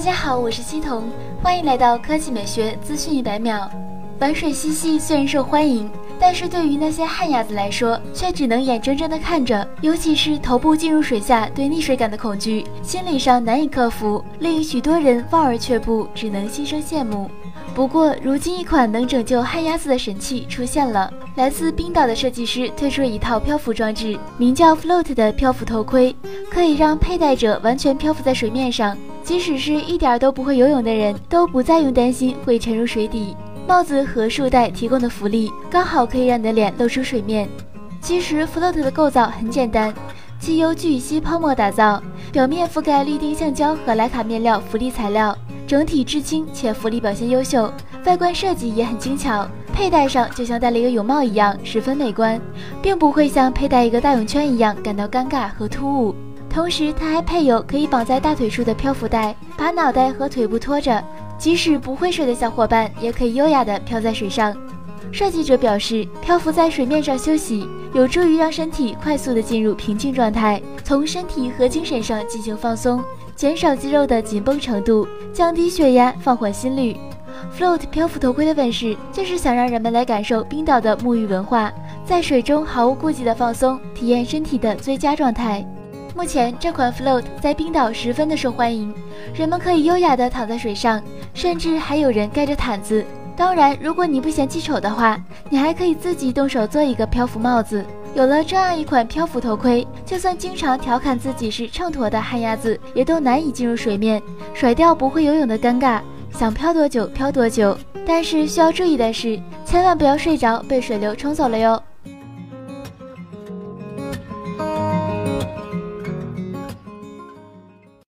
大家好，我是西彤，欢迎来到科技美学资讯一百秒。玩水嬉戏虽然受欢迎，但是对于那些旱鸭子来说，却只能眼睁睁地看着，尤其是头部进入水下对溺水感的恐惧，心理上难以克服，令许多人望而却步，只能心生羡慕。不过，如今一款能拯救旱鸭子的神器出现了，来自冰岛的设计师推出了一套漂浮装置，名叫 Float 的漂浮头盔，可以让佩戴者完全漂浮在水面上，即使是一点都不会游泳的人，都不再用担心会沉入水底。帽子和束带提供的浮力刚好可以让你的脸露出水面。其实 float 的构造很简单，其由聚乙烯泡沫打造，表面覆盖氯丁橡胶和莱卡面料浮力材料，整体至轻且浮力表现优秀，外观设计也很精巧，佩戴上就像戴了一个泳帽一样，十分美观，并不会像佩戴一个大泳圈一样感到尴尬和突兀。同时，它还配有可以绑在大腿处的漂浮带，把脑袋和腿部托着。即使不会水的小伙伴也可以优雅地漂在水上。设计者表示，漂浮在水面上休息，有助于让身体快速地进入平静状态，从身体和精神上进行放松，减少肌肉的紧绷程度，降低血压，放缓心率。Float 漂浮头盔的问世，就是想让人们来感受冰岛的沐浴文化，在水中毫无顾忌的放松，体验身体的最佳状态。目前这款 Float 在冰岛十分的受欢迎，人们可以优雅地躺在水上，甚至还有人盖着毯子。当然，如果你不嫌弃丑的话，你还可以自己动手做一个漂浮帽子。有了这样一款漂浮头盔，就算经常调侃自己是秤砣的旱鸭子，也都难以进入水面，甩掉不会游泳的尴尬，想漂多久漂多久。但是需要注意的是，千万不要睡着被水流冲走了哟。